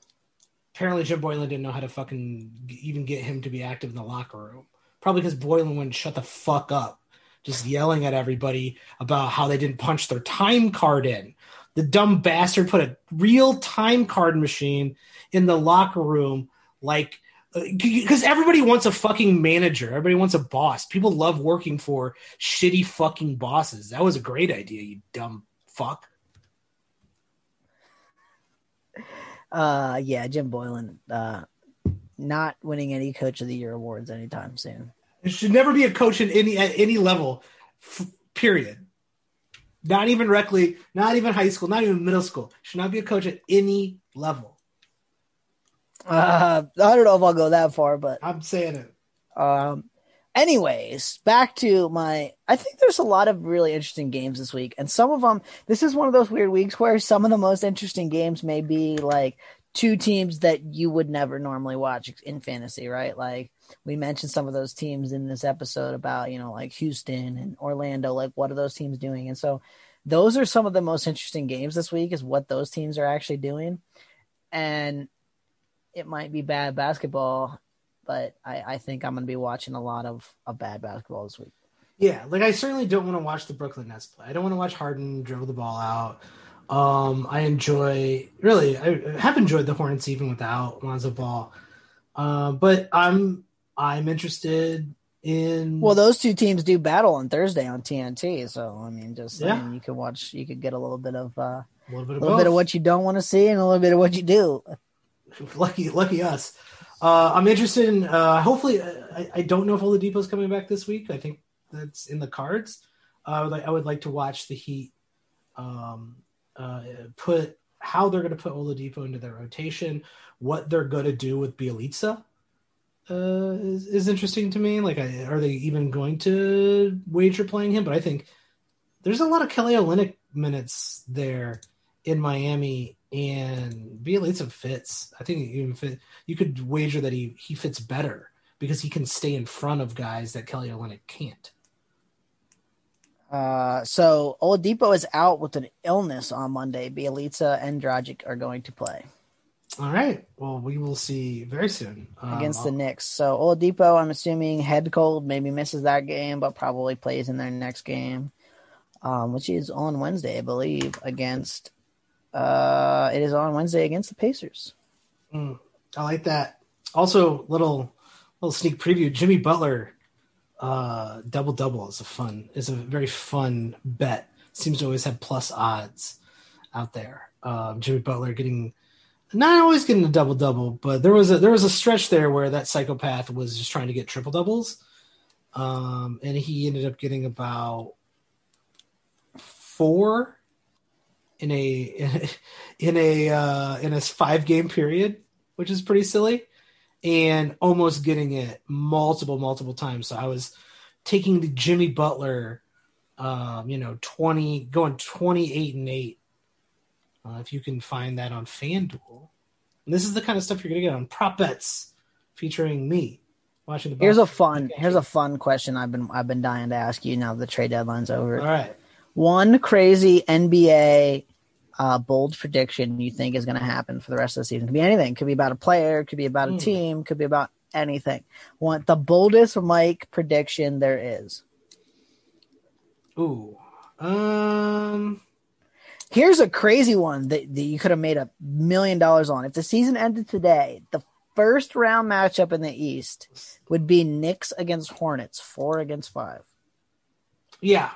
A: apparently Jim Boylen didn't know how to fucking even get him to be active in the locker room. Probably because Boylen wouldn't shut the fuck up, just yelling at everybody about how they didn't punch their time card in. The dumb bastard put a real time card machine in the locker room, like because uh, everybody wants a fucking manager. Everybody wants a boss. People love working for shitty fucking bosses. That was a great idea, you dumb fuck.
B: Uh, yeah, Jim Boylen, uh, not winning any Coach of the Year awards anytime soon.
A: It should never be a coach in any at any level. F- period. Not even rec league, not even high school, not even middle school. Should not be a coach at any level.
B: Uh, I don't know if I'll go that far, but
A: I'm saying it.
B: Um, anyways, back to my. I think there's a lot of really interesting games this week, and some of them. This is one of those weird weeks where some of the most interesting games may be like two teams that you would never normally watch in fantasy, right? Like we mentioned some of those teams in this episode about you know like Houston and Orlando. Like what are those teams doing? And so those are some of the most interesting games this week. Is what those teams are actually doing, and it might be bad basketball but I, I think I'm going to be watching a lot of, of bad basketball this week.
A: Yeah, like I certainly don't want to watch the Brooklyn Nets play. I don't want to watch Harden dribble the ball out. Um, I enjoy really, I have enjoyed the Hornets even without Lonzo Ball. Uh, but I'm I'm interested in.
B: Well, those two teams do battle on Thursday on TNT, so I mean, just yeah. I mean, you could watch, you could get a little bit of uh, a little bit of, little bit of what you don't want to see and a little bit of what you do.
A: lucky, lucky us. Uh, I'm interested in. Uh, hopefully, uh, I, I, don't know if Oladipo's coming back this week. I think that's in the cards. Uh, I would like. I would like to watch the Heat um, uh, put how they're going to put Oladipo into their rotation. What they're going to do with Bjelica uh, is, is interesting to me. Like, I, are they even going to wager playing him? But I think there's a lot of Kelly Olynyk minutes there in Miami and Bjelica fits. I think even fit, you could wager that he he fits better because he can stay in front of guys that Kelly Olynyk can't.
B: Uh, so Oladipo is out with an illness on Monday. Bjelica and Dragic are going to play.
A: All right. Well, we will see very soon
B: um, against the Knicks. So Oladipo, I'm assuming head cold, maybe misses that game, but probably plays in their next game, um, which is on Wednesday, I believe, against uh, it is on Wednesday against the Pacers.
A: Mm, I like that. Also, little little sneak preview: Jimmy Butler uh, double double is a fun is a very fun bet. Seems to always have plus odds out there. Um, Jimmy Butler getting not always getting a double double, but there was a there was a stretch there where that psychopath was just trying to get triple doubles, um, and he ended up getting about four in a *laughs* in a uh, in a five game period, which is pretty silly, and almost getting it multiple multiple times. So I was taking the Jimmy Butler, um, you know, twenty going twenty eight and eight. Uh, if you can find that on FanDuel, and this is the kind of stuff you're gonna get on prop bets featuring me. Watching
B: the here's a fun here's a fun question I've been I've been dying to ask you now that the trade deadline's over.
A: All right
B: one crazy NBA uh, bold prediction you think is going to happen for the rest of the season. Could be anything. Could be about a player. Could be about a mm. team. Could be about anything. Want the boldest Mike prediction there is.
A: Ooh. Um.
B: Here's a crazy one that, that you could have made a million dollars on. If the season ended today, the first round matchup in the East would be Knicks against Hornets, four against five.
A: Yeah,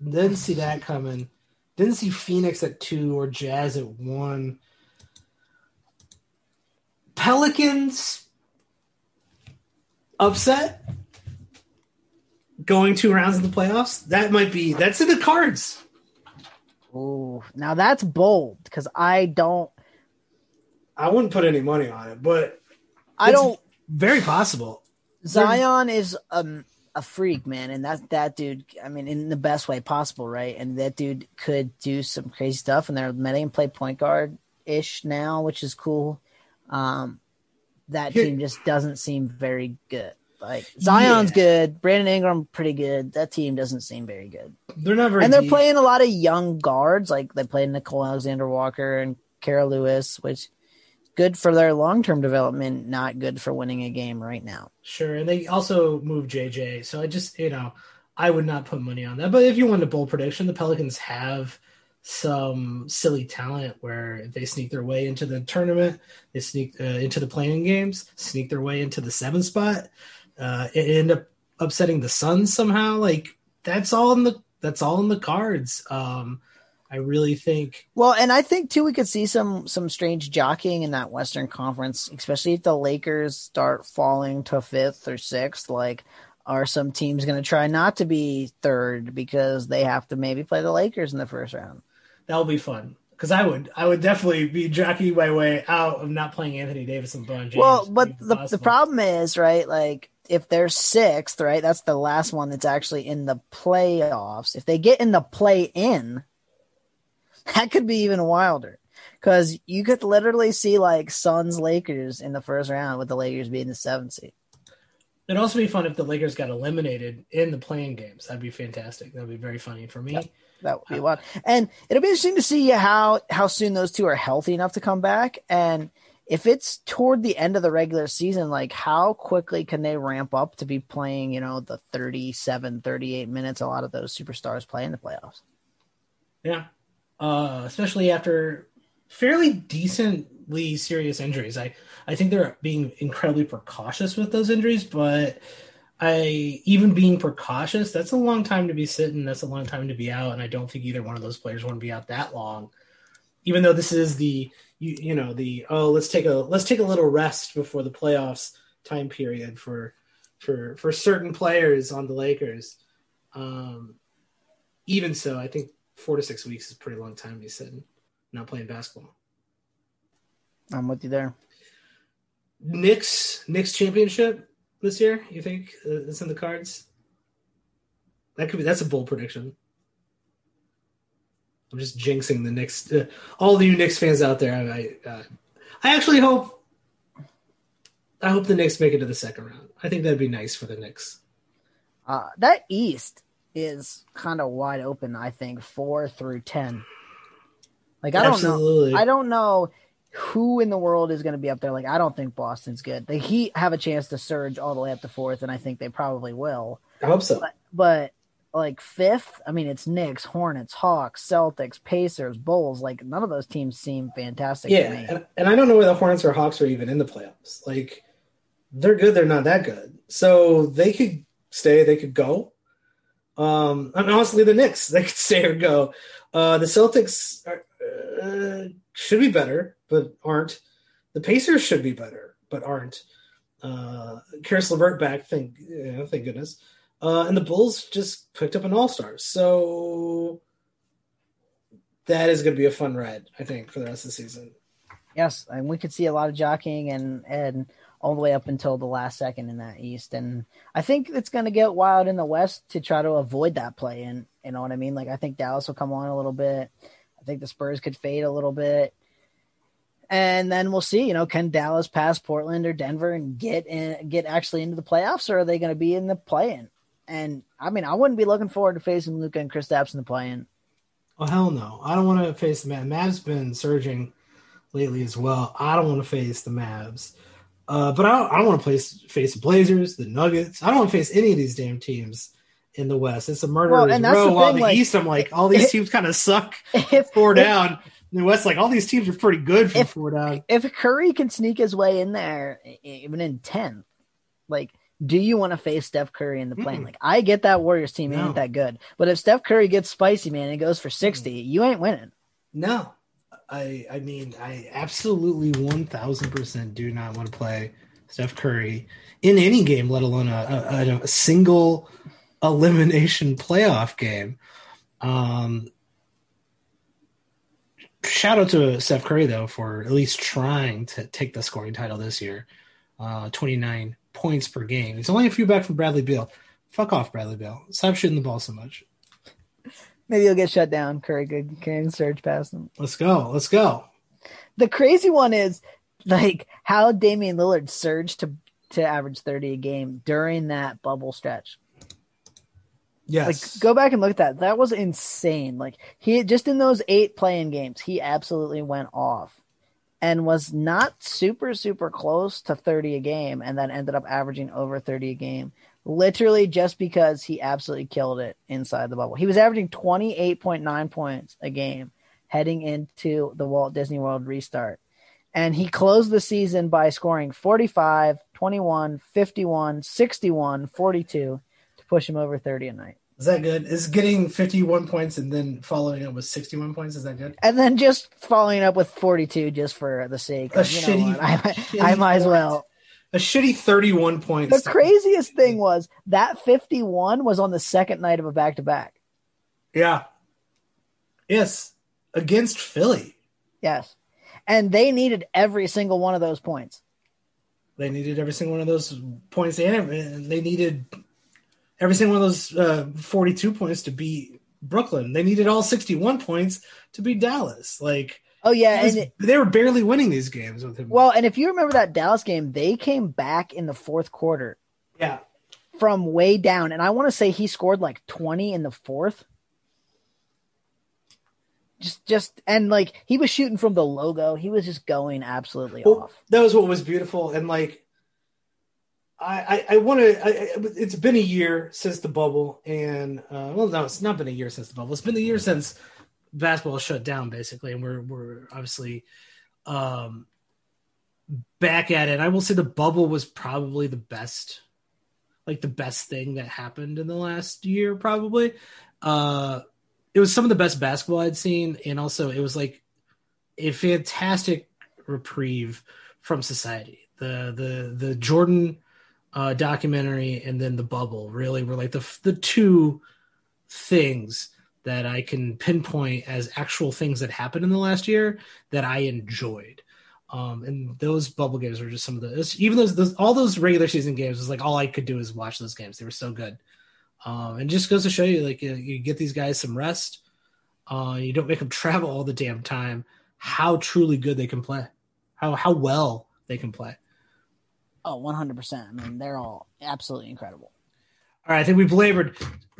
A: Didn't see that coming. Didn't see Phoenix at two or Jazz at one. Pelicans upset going two rounds in the playoffs. That might be that's in the cards.
B: Ooh, now that's bold because I don't.
A: I wouldn't put any money on it, but
B: I don't.
A: Very possible.
B: Zion is um, a freak, man, and that that dude. I mean, in the best way possible, right? And that dude could do some crazy stuff, and they're letting him play point guard ish now, which is cool. Um, that
A: Here-
B: team just doesn't seem very good. Like Zion's
A: Yeah.
B: good, Brandon Ingram pretty good. That team doesn't seem very good,
A: They're not very
B: and they're
A: deep.
B: playing a lot of young guards. Like they played Nickeil Alexander Walker and Kira Lewis, which good for their long term development, not good for winning a game right now.
A: Sure, and they also moved JJ. So I just, you know, I would not put money on that. But if you want a bold prediction, the Pelicans have some silly talent where if they sneak their way into the tournament, they sneak uh, into the playing games, sneak their way into the seventh spot, uh, and end up upsetting the Suns somehow. Like that's all in the that's all in the cards. Um, I really think
B: Well, and I think too we could see some some strange jockeying in that Western Conference, especially if the Lakers start falling to fifth or sixth. Like, are some teams going to try not to be third because they have to maybe play the Lakers in the first round?
A: that'll be fun. Because I would, I would definitely be jockeying my way out of not playing Anthony Davis and LeBron James.
B: well, but the the problem is right, like. If they're sixth, right, that's the last one that's actually in the playoffs. If they get in the play in, that could be even wilder because you could literally see like Suns Lakers in the first round with the Lakers being the seventh seed.
A: It'd also be fun if the Lakers got eliminated in the playing games. That'd be fantastic. That'd be very funny for me.
B: Yep. That would be uh, wild, and it'll be interesting to see how how soon those two are healthy enough to come back, and if it's toward the end of the regular season, like how quickly can they ramp up to be playing, you know, the 37, 38 minutes a lot of those superstars play in the playoffs.
A: Yeah. Uh, especially after fairly decently serious injuries. I, I think they're being incredibly precautious with those injuries, but I even being precautious, that's a long time to be sitting. That's a long time to be out. And I don't think either one of those players want to be out that long. Even though this is the you, you know the oh let's take a let's take a little rest before the playoffs time period for for for certain players on the Lakers. Um, even so, I think four to six weeks is a pretty long time to be sitting, not playing basketball.
B: I'm with you there.
A: Knicks Knicks championship this year. You think uh, it's in the cards? That could be. That's a bold prediction. I'm just jinxing the Knicks. Uh, all the you Knicks fans out there, I, I, uh, I actually hope. I hope the Knicks make it to the second round. I think that'd be nice for the Knicks.
B: Uh, that East is kind of wide open. I think four through ten. Like I don't know. I don't know who in the world is going to be up there. Like I don't think Boston's good. The Heat have a chance to surge all the way up to fourth, and I think they probably will.
A: I hope so.
B: But, but like fifth, I mean, it's Knicks, Hornets, Hawks, Celtics, Pacers, Bulls. Like none of those teams seem fantastic
A: Yeah,
B: to me.
A: and, and I don't know where the Hornets or Hawks are even in the playoffs. Like, they're good, they're not that good. So they could stay, they could go. Um, and honestly, the Knicks, *laughs* they could stay or go. Uh, the Celtics are, uh, should be better, but aren't. The Pacers should be better, but aren't. Uh, Karis LeVert back, thank, you know, thank goodness. Uh, and the Bulls just picked up an All Star, so that is going to be a fun ride, I think, for the rest of the season.
B: Yes, and we could see a lot of jockeying and and all the way up until the last second in that East. And I think it's going to get wild in the West to try to avoid that play. And you know what I mean? Like I think Dallas will come on a little bit. I think the Spurs could fade a little bit. And then we'll see, you know, can Dallas pass Portland or Denver and get in, get actually into the playoffs, or are they going to be in the play-in? And I mean, I wouldn't be looking forward to facing Luka and Kristaps in the play-in.
A: Oh hell no! I don't want to face the Mavs. Mavs been surging lately as well. I don't want to face the Mavs, uh, but I don't, I don't want to face face the Blazers, the Nuggets. I don't want to face any of these damn teams in the West. It's a murderer's
B: Well,
A: row.
B: the
A: While
B: thing,
A: the
B: like-
A: East, I'm like, all these *laughs* teams kind of suck
B: If
A: four
B: if-
A: down. In the West, like all these teams are pretty good from
B: If-
A: four down.
B: if Curry can sneak his way in there, even in 10th, like do you want to face Steph Curry in the play-in?
A: Mm.
B: Like, I get that Warriors team
A: No.
B: ain't that good, but if Steph Curry gets spicy, man, and goes for 60, you ain't winning.
A: No, I I mean I absolutely one thousand percent do not want to play Steph Curry in any game, let alone a, a, a single elimination playoff game. Um, shout out to Steph Curry though for at least trying to take the scoring title this year. Uh, twenty nine points per game. It's only a few back from Bradley Beal. Fuck off, Bradley Beal. Stop shooting the ball so much.
B: Maybe he'll get shut down. Curry could can surge past him.
A: Let's go. Let's go.
B: The crazy one is like how Damian Lillard surged to to average 30 a game during that bubble stretch.
A: Yes.
B: Like go back and look at that. That was insane. Like he just in those eight playing games, he absolutely went off and was not super super close to 30 a game and then ended up averaging over 30 a game. Literally just because he absolutely killed it inside the bubble. He was averaging 28.9 points a game heading into the Walt Disney World restart. And he closed the season by scoring 45, 21, 51, 61, 42 to push him over 30 a night.
A: Is that good? Is getting 51 points and then following up with 61 points, is that good?
B: And then just following up with 42 just for the sake
A: A
B: of, you know
A: shitty-
B: what, I,
A: shitty
B: I might as well.
A: A shitty 31 points.
B: The craziest thing was that 51 was on the second night of a back to back.
A: Yeah. Yes. Against Philly.
B: Yes. And they needed every single one of those points.
A: They needed every single one of those points and they needed every single one of those uh, 42 points to beat Brooklyn. They needed all 61 points to beat Dallas. Like,
B: Oh yeah,
A: was-
B: and it,
A: they were barely winning these games with him.
B: well, and if you remember that Dallas game, they came back in the fourth quarter
A: yeah.
B: from way down, and I want to say he scored like 20 in the fourth. Just, just, and like he was shooting from the logo. He was just going absolutely
A: Well,
B: off.
A: that was what was beautiful and like i i, I want to it's been a year since the bubble and uh well no it's not been a year since the bubble. It's been the year since basketball shut down basically and we're we're obviously um back at it. I will say the bubble was probably the best like the best thing that happened in the last year probably. Uh it was some of the best basketball i'd seen and also it was like a fantastic reprieve from society. The the the Jordan uh, documentary and then the bubble really were like the the two things that I can pinpoint as actual things that happened in the last year that I enjoyed. Um, and those bubble games were just some of the even those, those all those regular season games was like all I could do is watch those games. They were so good. Um, and just goes to show you like you, you get these guys some rest. Uh, you don't make them *laughs* travel all the damn time. How truly good they can play, how how well they can play.
B: Oh, 100%. I mean, they're all absolutely incredible.
A: All right, I think we've labored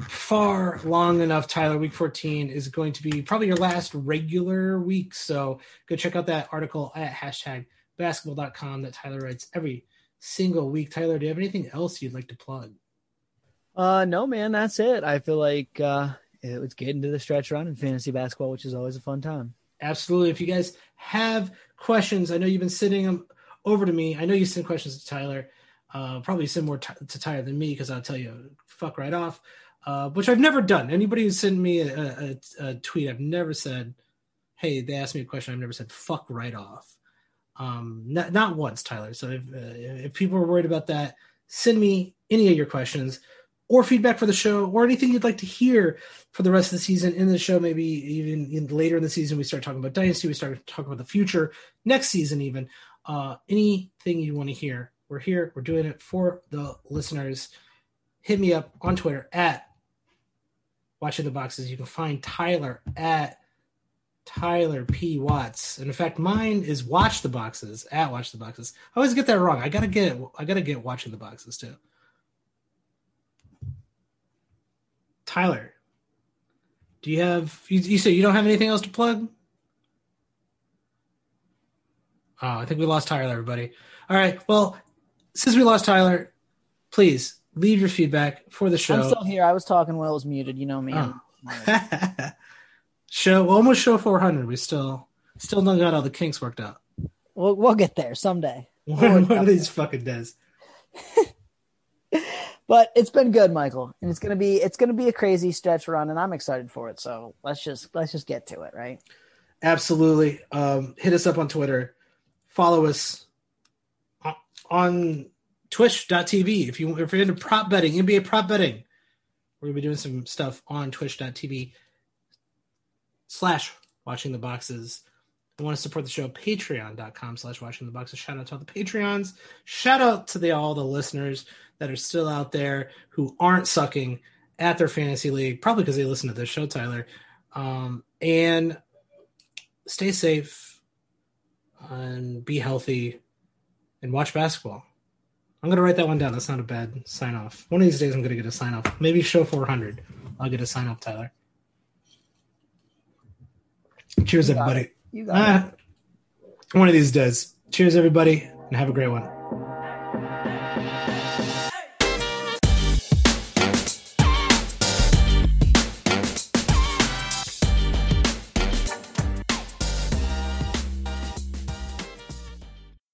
A: far long enough. Tyler, week 14 is going to be probably your last regular week. So go check out that article at hashtag basketball.com that Tyler writes every single week. Tyler, do you have anything else you'd like to plug?
C: Uh, no, man, that's it. I feel like uh, it was getting to the stretch run in fantasy basketball, which is always a fun time.
A: Absolutely. If you guys have questions, I know you've been sitting them over to me. I know you send questions to Tyler. Uh, probably send more t- to Tyler than me because I'll tell you, fuck right off. Uh, which I've never done. Anybody who sent me a, a, a tweet, I've never said, "Hey, they asked me a question." I've never said "fuck right off." Um, not, not once, Tyler. So if uh, if people are worried about that, send me any of your questions or feedback for the show or anything you'd like to hear for the rest of the season in the show maybe even in later in the season we start talking about dynasty we start talking about the future next season even uh anything you want to hear. We're here we're doing it for the listeners. Hit me up on twitter at watching the boxes. You can find tyler at tyler p. Watts. And in fact mine is watch the boxes at watch the boxes. I always get that wrong. I gotta get i gotta get watching the boxes too. Tyler, do you have you, you say you don't have anything else to plug? Oh, I think we lost Tyler, everybody. All right. Well, since we lost Tyler, please leave your feedback for the show.
B: I'm still here. I was talking while I was muted. You know me.
A: Oh. *laughs* show almost show 400. We still still don't got all the kinks worked out.
B: We'll, we'll get there someday.
A: One, *laughs* one of these fucking days. *laughs*
B: But it's been good, Michael, and it's gonna be it's gonna be a crazy stretch run, and I'm excited for it. So let's just let's just get to it, right?
A: Absolutely. Um, hit us up on Twitter. Follow us on twitch.tv if you if you're into prop betting, NBA prop betting. We're gonna be doing some stuff on twitch.tv slash watching the boxes. I want to support the show, patreon.com slash watching the boxes. Shout out to all the Patreons. Shout out to the all the listeners that are still out there who aren't sucking at their fantasy league, probably because they listen to this show, Tyler. Um, and stay safe and be healthy and watch basketball. I'm gonna write that one down. That's not a bad sign off. One of these days, I'm gonna get a sign off. Maybe show 400. I'll get a sign off, Tyler. Cheers, everybody.
B: it. You got.
A: Ah, one of these days. Cheers, everybody, and have a great one.